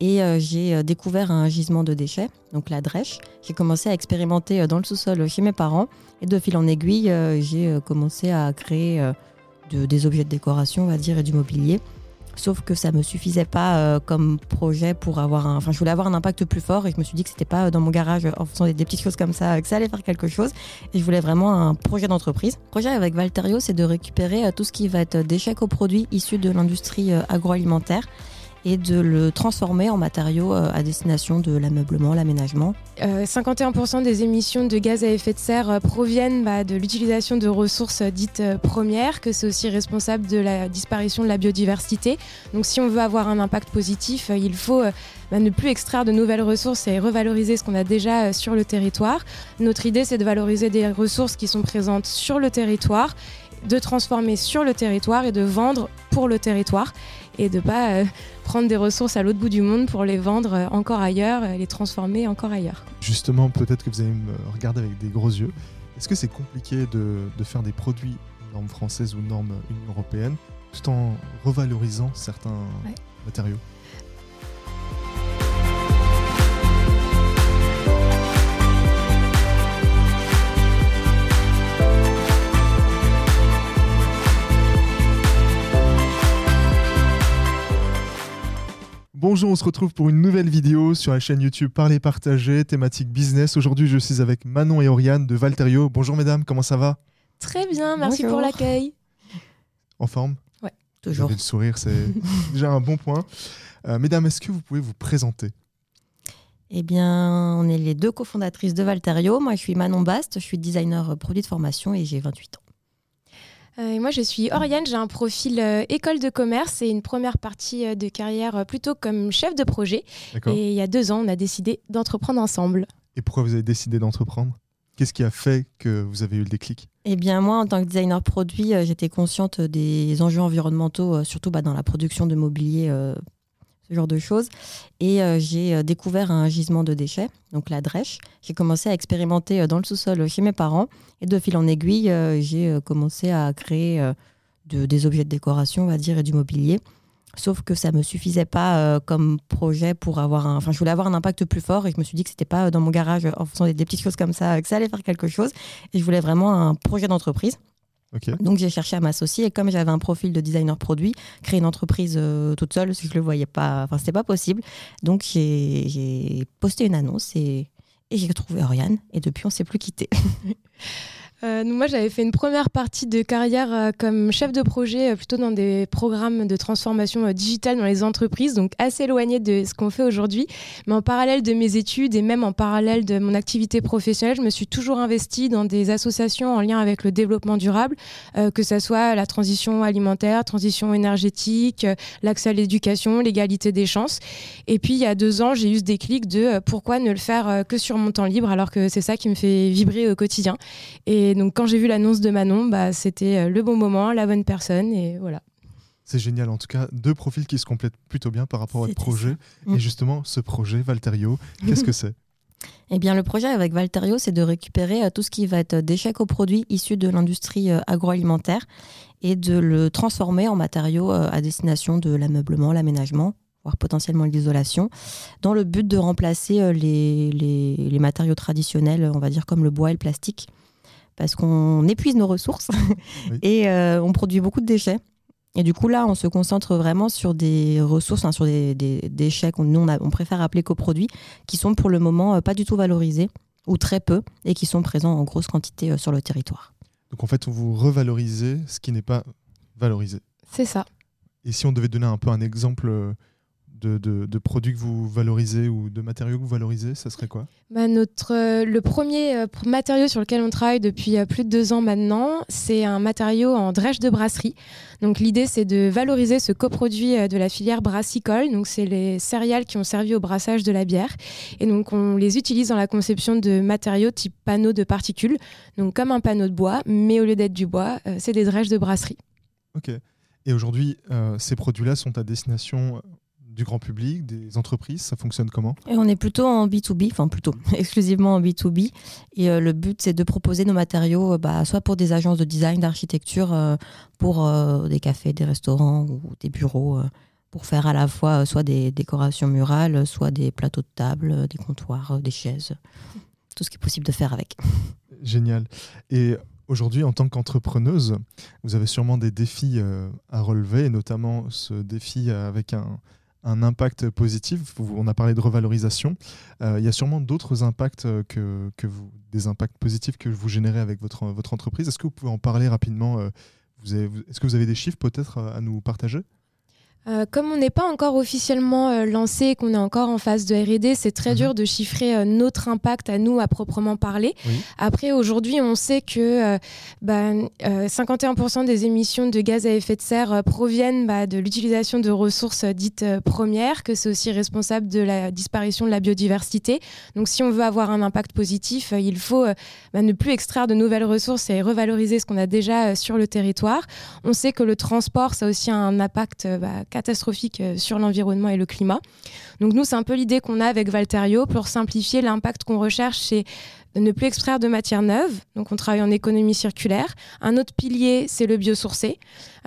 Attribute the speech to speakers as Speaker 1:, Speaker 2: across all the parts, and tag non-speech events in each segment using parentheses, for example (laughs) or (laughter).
Speaker 1: Et j'ai découvert un gisement de déchets, donc la drèche. J'ai commencé à expérimenter dans le sous-sol chez mes parents. Et de fil en aiguille, j'ai commencé à créer des objets de décoration, on va dire, et du mobilier. Sauf que ça me suffisait pas euh, comme projet pour avoir un. Enfin, je voulais avoir un impact plus fort et je me suis dit que c'était pas euh, dans mon garage en faisant des, petites choses comme ça que ça allait faire quelque chose. Et je voulais vraiment un projet d'entreprise. Le projet avec Valterio, c'est de récupérer euh, tout ce qui va être déchets coproduits issus de l'industrie agroalimentaire et de le transformer en matériaux euh, à destination de l'ameublement, l'aménagement.
Speaker 2: 51% euh, des émissions de gaz à effet de serre euh, proviennent bah, de l'utilisation de ressources dites premières, que c'est aussi responsable de la disparition de la biodiversité. Donc si on veut avoir un impact positif, il faut bah, ne plus extraire de nouvelles ressources et revaloriser ce qu'on a déjà sur le territoire. Notre idée, c'est de valoriser des ressources qui sont présentes sur le territoire de transformer sur le territoire et de vendre pour le territoire et de ne pas euh, prendre des ressources à l'autre bout du monde pour les vendre euh, encore ailleurs, les transformer encore ailleurs.
Speaker 3: Justement, peut-être que vous allez me regarder avec des gros yeux. Est-ce que c'est compliqué de, de, faire des produits normes françaises ou normes Union européenne tout en revalorisant certains matériaux? Bonjour, on se retrouve pour une nouvelle vidéo sur la chaîne YouTube Parler Partager, thématique business. Aujourd'hui, je suis avec Manon et Oriane de Valterio. Bonjour mesdames, comment ça va?
Speaker 2: Très bien, merci pour l'accueil.
Speaker 3: En forme?
Speaker 2: Ouais, toujours.
Speaker 3: le sourire, c'est (laughs) déjà un bon point. Euh, mesdames, est-ce que vous pouvez vous présenter?
Speaker 1: Eh bien, on est les deux cofondatrices de Valterio. Moi, je suis Manon Bast, je suis designer produit de formation et j'ai 28 ans.
Speaker 2: Euh, moi, je suis Oriane, j'ai un profil euh, école de commerce et une première partie euh, de carrière plutôt comme chef de projet. Et il y a deux ans, on a décidé d'entreprendre ensemble.
Speaker 3: Et pourquoi vous avez décidé d'entreprendre? Qu'est-ce qui a fait que vous avez eu le déclic?
Speaker 1: Eh bien, moi, en tant que designer produit, j'étais consciente des enjeux environnementaux, surtout bah, dans la production de mobilier ce genre de choses. Et euh, j'ai euh, découvert un gisement de déchets, donc la drèche. J'ai commencé à expérimenter euh, dans le sous-sol chez mes parents. Et de fil en aiguille, j'ai commencé à créer des objets de décoration, on va dire, et du mobilier. Sauf que ça me suffisait pas comme projet pour avoir un. Enfin, je voulais avoir un impact plus fort et je me suis dit que c'était pas dans mon garage en faisant des, des, petites choses comme ça que ça allait faire quelque chose. Et je voulais vraiment un projet d'entreprise. Donc j'ai cherché à m'associer et comme j'avais un profil de designer produit, créer une entreprise euh, toute seule, si je le voyais pas, enfin c'était pas possible. Donc j'ai posté une annonce et, et j'ai trouvé Oriane et depuis on s'est plus quitté. (laughs)
Speaker 2: Euh, moi, j'avais fait une première partie de carrière euh, comme chef de projet, euh, plutôt dans des programmes de transformation digitale dans les entreprises, donc assez éloigné de ce qu'on fait aujourd'hui. Mais en parallèle de mes études et même en parallèle de mon activité professionnelle, je me suis toujours investie dans des associations en lien avec le développement durable, que ce soit la transition alimentaire, transition énergétique, l'accès à l'éducation, l'égalité des chances. Et puis, il y a deux ans, j'ai eu ce déclic de pourquoi ne le faire que sur mon temps libre, alors que c'est ça qui me fait vibrer au quotidien. Et et donc, quand j'ai vu l'annonce de Manon, bah, c'était euh, le bon moment, la bonne personne, et voilà.
Speaker 3: C'est génial, en tout cas, deux profils qui se complètent plutôt bien par rapport au projet. Et mm. justement, ce projet, Valterio, qu'est-ce que c'est? (laughs)
Speaker 1: Eh bien, le projet avec Valterio, c'est de récupérer euh, tout ce qui va être déchets coproduits issus de l'industrie euh, agroalimentaire et de le transformer en matériaux à destination de l'ameublement, l'aménagement, voire potentiellement l'isolation, dans le but de remplacer les, les, matériaux traditionnels, on va dire comme le bois et le plastique, parce qu'on épuise nos ressources (laughs) et euh, on produit beaucoup de déchets. Et du coup, là, on se concentre vraiment sur des ressources, sur des, déchets qu'on nous, on, préfère appeler coproduits, qui sont pour le moment euh, pas du tout valorisés, ou très peu, et qui sont présents en grosse quantité euh, sur le territoire.
Speaker 3: Donc en fait, on vous revalorisez ce qui n'est pas valorisé.
Speaker 2: C'est ça.
Speaker 3: Et si on devait donner un peu un exemple de, produits que vous valorisez ou de matériaux que vous valorisez, ça serait quoi?
Speaker 2: Bah notre, euh, Le premier euh, matériau sur lequel on travaille depuis euh, plus de deux ans maintenant, c'est un matériau en drèche de brasserie. Donc l'idée, c'est de valoriser ce coproduit de la filière brassicole. Donc c'est les céréales qui ont servi au brassage de la bière. Et donc on les utilise dans la conception de matériaux type panneaux de particules. Donc comme un panneau de bois, mais au lieu d'être du bois, c'est des drèches de brasserie.
Speaker 3: Ok. Et aujourd'hui, ces produits-là sont à destination du grand public, des entreprises Ça fonctionne comment?
Speaker 1: Et On est plutôt en B2B, enfin plutôt (laughs) exclusivement en B2B. Et euh, le but, c'est de proposer nos matériaux euh, bah, soit pour des agences de design, d'architecture, euh, pour des cafés, des restaurants ou des bureaux. pour faire à la fois soit des décorations murales, soit des plateaux de table, des comptoirs, des chaises, tout ce qui est possible de faire avec. (laughs)
Speaker 3: Génial. Et aujourd'hui, en tant qu'entrepreneuse, vous avez sûrement des défis à relever, et notamment ce défi avec un, un impact positif. On a parlé de revalorisation. Euh, il y a sûrement d'autres impacts euh, que, vous, des impacts positifs que vous générez avec votre, votre entreprise. Est-ce que vous pouvez en parler rapidement euh, Est-ce que vous avez des chiffres peut-être à nous partager?
Speaker 2: Euh, comme on n'est pas encore officiellement euh, lancé, qu'on est encore en phase de R&D, c'est très mhm. dur de chiffrer euh, notre impact à nous à proprement parler. Après, aujourd'hui, on sait que 51% bah, des émissions de gaz à effet de serre proviennent bah, de l'utilisation de ressources dites premières, que c'est aussi responsable de la disparition de la biodiversité. Donc, si on veut avoir un impact positif, il faut bah, ne plus extraire de nouvelles ressources et revaloriser ce qu'on a déjà sur le territoire. On sait que le transport, ça a aussi un impact catastrophique euh, sur l'environnement et le climat. Donc nous, c'est un peu l'idée qu'on a avec Valterio pour simplifier l'impact qu'on recherche, c'est ne plus extraire de matières neuves. Donc on travaille en économie circulaire. Un autre pilier, c'est le biosourcé.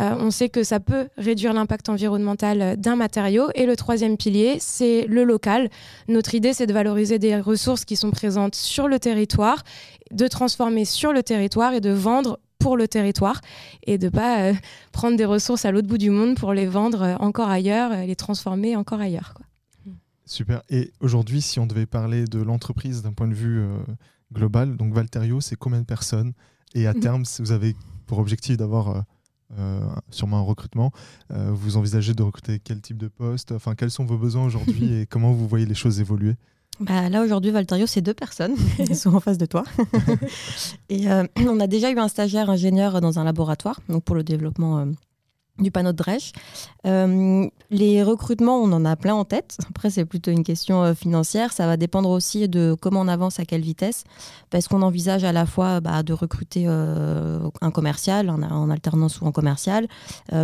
Speaker 2: Euh, on sait que ça peut réduire l'impact environnemental d'un matériau. Et le troisième pilier, c'est le local. Notre idée, c'est de valoriser des ressources qui sont présentes sur le territoire, de transformer sur le territoire et de vendre pour le territoire et de pas euh, (laughs) prendre des ressources à l'autre bout du monde pour les vendre euh, encore ailleurs, les transformer encore ailleurs.
Speaker 3: Super. Et aujourd'hui, si on devait parler de l'entreprise d'un point de vue euh, global, donc Valterio, c'est combien de personnes? Et à terme, si vous avez pour objectif d'avoir sûrement un recrutement, vous envisagez de recruter quel type de poste? Enfin, quels sont vos besoins aujourd'hui (laughs) et comment vous voyez les choses évoluer?
Speaker 1: Bah, là, aujourd'hui, Valterio, c'est deux personnes. (laughs) Ils sont en face de toi. (laughs) et euh, on a déjà eu un stagiaire ingénieur dans un laboratoire donc pour le développement euh, du panneau de Dresch. Euh, les recrutements, on en a plein en tête. Après, c'est plutôt une question financière. Ça va dépendre aussi de comment on avance, à quelle vitesse. Parce qu'on envisage à la fois bah, de recruter un commercial en, en, alternance ou en commercial,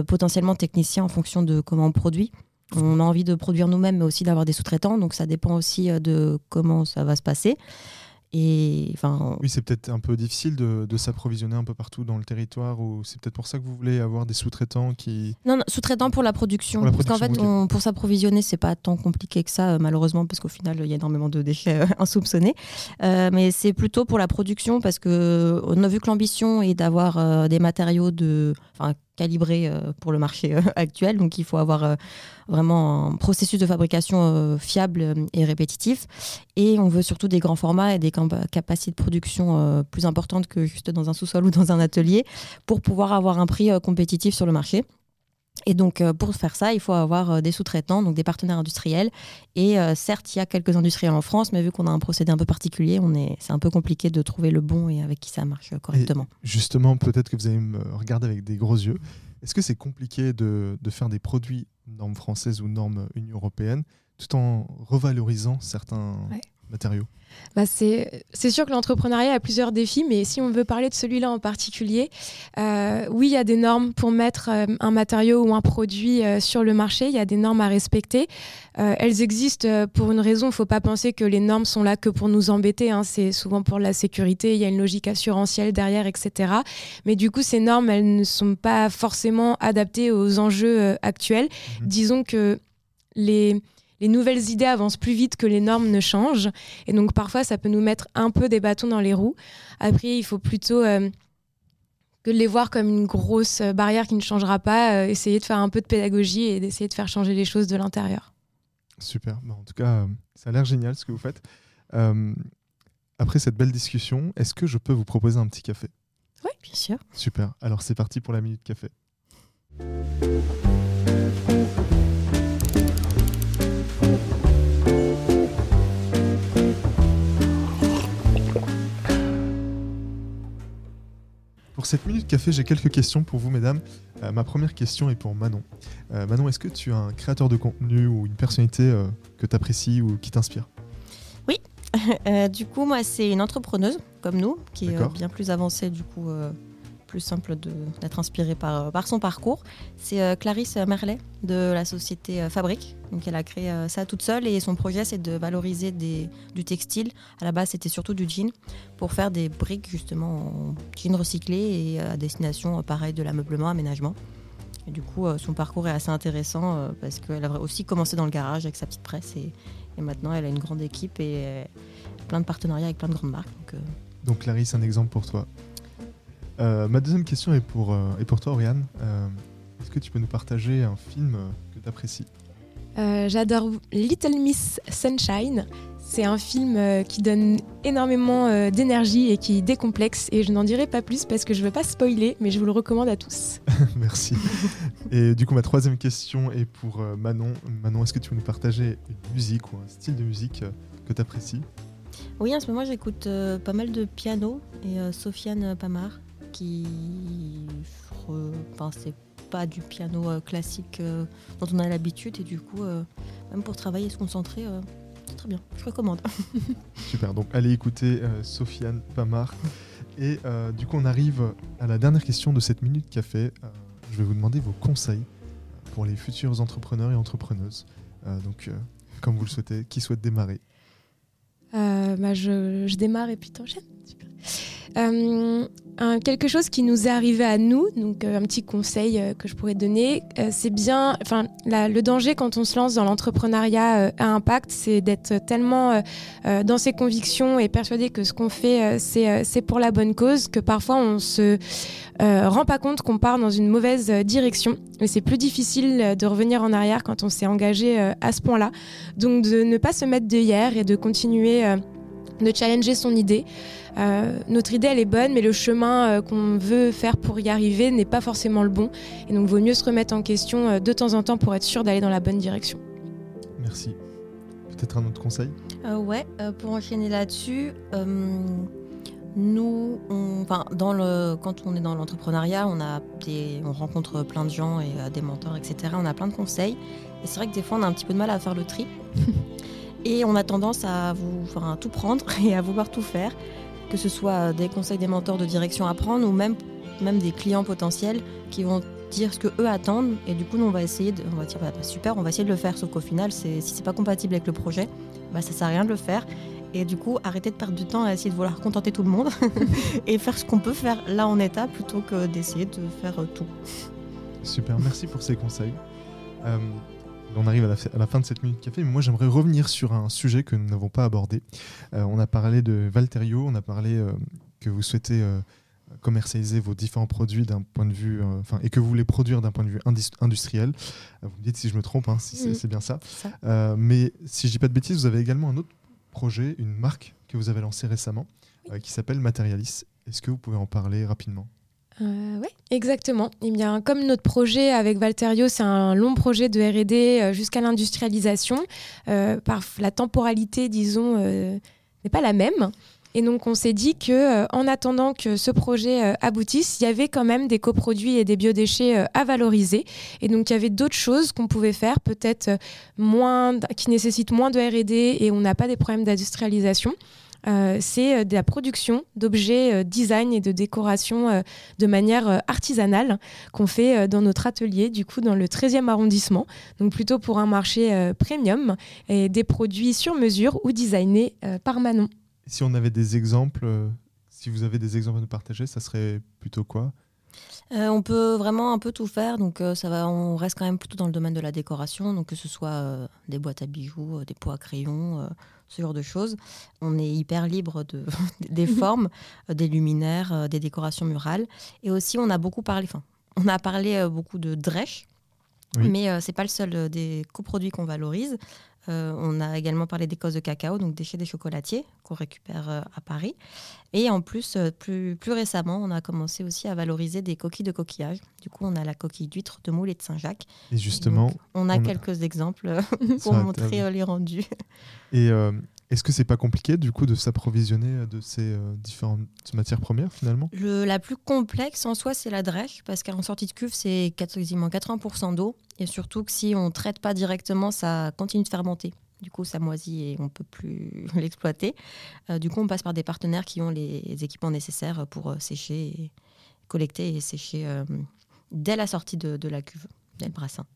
Speaker 1: potentiellement technicien en fonction de comment on produit. On a envie de produire nous-mêmes, mais aussi d'avoir des sous-traitants. Donc ça dépend aussi euh, de comment ça va se passer. Et, enfin,
Speaker 3: oui, c'est peut-être un peu difficile de, s'approvisionner un peu partout dans le territoire, ou c'est peut-être pour ça que vous voulez avoir des sous-traitants qui.
Speaker 1: Non, sous-traitants pour la production. parce qu'en fait, pour s'approvisionner, c'est pas tant compliqué que ça, euh, malheureusement, parce qu'au final, il y a énormément de déchets euh, (laughs) insoupçonnés. mais c'est plutôt pour la production, parce que on a vu que l'ambition est d'avoir des matériaux de, calibré euh, pour le marché euh, (laughs) actuel. Donc il faut avoir euh, vraiment un processus de fabrication fiable et répétitif. Et on veut surtout des grands formats et des capacités de production plus importantes que juste dans un sous-sol ou dans un atelier pour pouvoir avoir un prix compétitif sur le marché. Et donc, euh, pour faire ça, il faut avoir euh, des sous-traitants, donc des partenaires industriels. Et euh, certes, il y a quelques industriels en France, mais vu qu'on a un procédé un peu particulier, on est, c'est un peu compliqué de trouver le bon et avec qui ça marche correctement.
Speaker 3: justement, peut-être que vous allez me regarder avec des gros yeux. Est-ce que c'est compliqué de, de, faire des produits normes françaises ou normes Union européenne tout en revalorisant certains matériaux
Speaker 2: bah c'est sûr que l'entrepreneuriat a plusieurs défis, mais si on veut parler de celui-là en particulier, euh, oui, il y a des normes pour mettre euh, un matériau ou un produit euh, sur le marché, il y a des normes à respecter. elles existent pour une raison, il ne faut pas penser que les normes sont là que pour nous embêter, hein. c'est souvent pour la sécurité, il y a une logique assurantielle derrière, etc. Mais du coup, ces normes, elles ne sont pas forcément adaptées aux enjeux actuels. Mmh. Disons que les les nouvelles idées avancent plus vite que les normes ne changent. Et donc parfois, ça peut nous mettre un peu des bâtons dans les roues. Après, il faut plutôt euh, que de les voir comme une grosse barrière qui ne changera pas, euh, essayer de faire un peu de pédagogie et d'essayer de faire changer les choses de l'intérieur.
Speaker 3: Super. en tout cas, euh, ça a l'air génial ce que vous faites. après cette belle discussion, est-ce que je peux vous proposer un petit café?
Speaker 1: Oui, bien sûr.
Speaker 3: Super. Alors c'est parti pour la minute café. Pour cette minute café, j'ai quelques questions pour vous, mesdames. Euh, ma première question est pour Manon. Euh, Manon, est-ce que tu as un créateur de contenu ou une personnalité euh, que tu apprécies ou qui t'inspire?
Speaker 1: Oui. (laughs) du coup, moi, c'est une entrepreneuse comme nous, qui est bien plus avancée du coup plus simple d'être inspiré par, par son parcours. C'est euh, Clarisse Merlet de la société euh, Fabrique. Donc elle a créé euh, ça toute seule et son projet c'est de valoriser du textile. À la base c'était surtout du jean pour faire des briques justement en jean recyclé et à destination pareil de l'ameublement, aménagement. Du coup, son parcours est assez intéressant parce qu'elle a aussi commencé dans le garage avec sa petite presse et, maintenant elle a une grande équipe et plein de partenariats avec plein de grandes marques.
Speaker 3: Donc Clarisse, un exemple pour toi. Ma deuxième question est pour, est pour toi, Oriane. Est-ce que tu peux nous partager un film que tu apprécies
Speaker 2: J'adore Little Miss Sunshine. C'est un film euh, qui donne énormément euh, d'énergie et qui décomplexe. Et je n'en dirai pas plus parce que je ne veux pas spoiler, mais je vous le recommande à tous. (laughs) (laughs)
Speaker 3: Merci. Et du coup, ma troisième question est pour euh, Manon. Manon, est-ce que tu peux nous partager une musique ou un style de musique que tu apprécies
Speaker 1: Oui, en ce moment, j'écoute pas mal de piano et Sofiane Pamar qui. Enfin, c'est pas du piano classique dont on a l'habitude et du coup, même pour travailler et se concentrer très bien, je recommande. (laughs)
Speaker 3: Super, donc allez écouter euh, Sofiane Pamar. Et euh, du coup, on arrive à la dernière question de cette minute café. Euh, je vais vous demander vos conseils pour les futurs entrepreneurs et entrepreneuses. donc, comme vous le souhaitez, qui souhaite démarrer?
Speaker 2: Bah, je, je, démarre et puis t'enchaînes. Super quelque chose qui nous est arrivé à nous, donc euh, un petit conseil euh, que je pourrais donner, euh, c'est bien, enfin, le danger quand on se lance dans l'entrepreneuriat à impact, c'est d'être tellement dans ses convictions et persuadé que ce qu'on fait, c'est pour la bonne cause, que parfois on se rend pas compte qu'on part dans une mauvaise direction. Et c'est plus difficile de revenir en arrière quand on s'est engagé à ce point-là. Donc de ne pas se mettre de hier et de continuer de challenger son idée. Euh, notre idée, elle est bonne, mais le chemin euh, qu'on veut faire pour y arriver n'est pas forcément le bon. Et donc, il vaut mieux se remettre en question euh, de temps en temps pour être sûr d'aller dans la bonne direction.
Speaker 3: Merci. Peut-être un autre conseil?
Speaker 1: Ouais, pour enchaîner là-dessus, nous, on, dans le, quand on est dans l'entrepreneuriat, on, a on rencontre plein de gens et des mentors, etc. On a plein de conseils. Et c'est vrai que des fois, on a un petit peu de mal à faire le tri. (laughs) et on a tendance à, tout prendre (laughs) et à vouloir tout faire que ce soit des conseils des mentors de direction à prendre ou même, des clients potentiels qui vont dire ce que eux attendent. Et du coup nous on va essayer de, on va dire bah, super on va essayer de le faire. Sauf qu'au final c'est, si c'est pas compatible avec le projet bah ça sert à rien de le faire. Et du coup arrêter de perdre du temps à essayer de vouloir contenter tout le monde (laughs) et faire ce qu'on peut faire là en état plutôt que d'essayer de faire tout.
Speaker 3: Super merci pour ces conseils. Euh, on arrive à la, fin de cette minute café, mais moi j'aimerais revenir sur un sujet que nous n'avons pas abordé. Euh, on a parlé de Valterio, on a parlé euh, que vous souhaitez euh, commercialiser vos différents produits d'un point de vue, enfin, et que vous voulez produire d'un point de vue industriel. vous me dites si je me trompe, hein, si c'est bien ça. mais si je dis pas de bêtises, vous avez également un autre projet, une marque que vous avez lancée récemment, qui s'appelle Materialis. Est-ce que vous pouvez en parler rapidement?
Speaker 2: Euh, oui, exactement. Eh bien, comme notre projet avec Valterio, c'est un long projet de RD euh, jusqu'à l'industrialisation, euh, la temporalité, disons, n'est pas la même. Et donc, on s'est dit que, en attendant que ce projet aboutisse, il y avait quand même des coproduits et des biodéchets à valoriser. Et donc, il y avait d'autres choses qu'on pouvait faire, peut-être moins, qui nécessitent moins de R&D et on n'a pas des problèmes d'industrialisation. Euh, c'est euh, de la production d'objets euh, design et de décoration de manière artisanale qu'on fait dans notre atelier, du coup dans le 13e arrondissement, donc plutôt pour un marché premium et des produits sur mesure ou designés par Manon.
Speaker 3: Si on avait des exemples, si vous avez des exemples à nous partager, ça serait plutôt quoi?
Speaker 1: On peut vraiment un peu tout faire, donc ça va. On reste quand même plutôt dans le domaine de la décoration, donc que ce soit des boîtes à bijoux, des pots à crayons, ce genre de choses. On est hyper libre de, (laughs) des formes, euh, des luminaires, euh, des décorations murales. Et aussi, on a beaucoup parlé, enfin, on a parlé euh, beaucoup de Dresch, mais ce c'est pas le seul des coproduits qu'on valorise. On a également parlé des causes de cacao, donc déchets des chocolatiers qu'on récupère à Paris. Et en plus, plus, plus récemment, on a commencé aussi à valoriser des coquilles de coquillage. Du coup, on a la coquille d'huître, de moule et de Saint-Jacques.
Speaker 3: Et justement,
Speaker 1: on a quelques exemples (laughs) pour montrer les rendus.
Speaker 3: Et euh, est-ce que c'est pas compliqué du coup de s'approvisionner de ces euh, différentes matières premières finalement?
Speaker 1: La plus complexe en soi, c'est la drèche, parce qu'en sortie de cuve, c'est quasiment 80% d'eau. Et surtout que si on ne traite pas directement, ça continue de fermenter. Du coup, ça moisit et on ne peut plus (laughs) l'exploiter. Euh, du coup, on passe par des partenaires qui ont les équipements nécessaires pour sécher, collecter et sécher dès la sortie de, de la cuve, dès le brassin.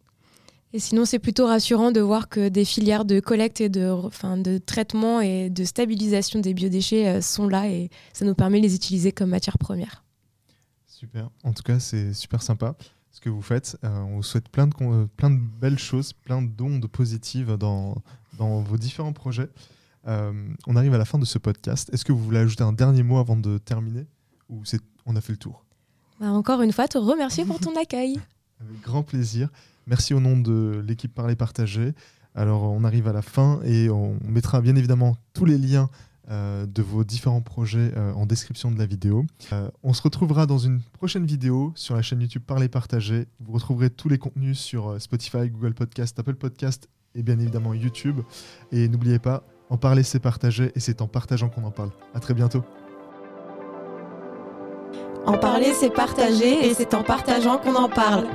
Speaker 2: Et sinon, c'est plutôt rassurant de voir que des filières de collecte et de, enfin, de traitement et de stabilisation des biodéchets euh, sont là et ça nous permet de les utiliser comme matière première.
Speaker 3: Super. En tout cas, c'est super sympa. ce que vous faites. on vous souhaite plein de, plein de belles choses, plein d'ondes positives dans, dans vos différents projets. on arrive à la fin de ce podcast. Est-ce que vous voulez ajouter un dernier mot avant de terminer ou on a fait le tour?
Speaker 2: Bah, Encore une fois, te remercier pour ton (laughs) accueil.
Speaker 3: Avec grand plaisir. Merci au nom de l'équipe Parler Partager. Alors, on arrive à la fin et on mettra bien évidemment tous les liens euh, de vos différents projets euh, en description de la vidéo. Euh, on se retrouvera dans une prochaine vidéo sur la chaîne YouTube Parler Partager. Vous retrouverez tous les contenus sur Spotify, Google Podcast, Apple Podcast et bien évidemment YouTube. Et n'oubliez pas, en parler c'est partager et c'est en partageant qu'on en parle. À très bientôt.
Speaker 1: En parler c'est partager et c'est en partageant qu'on en parle.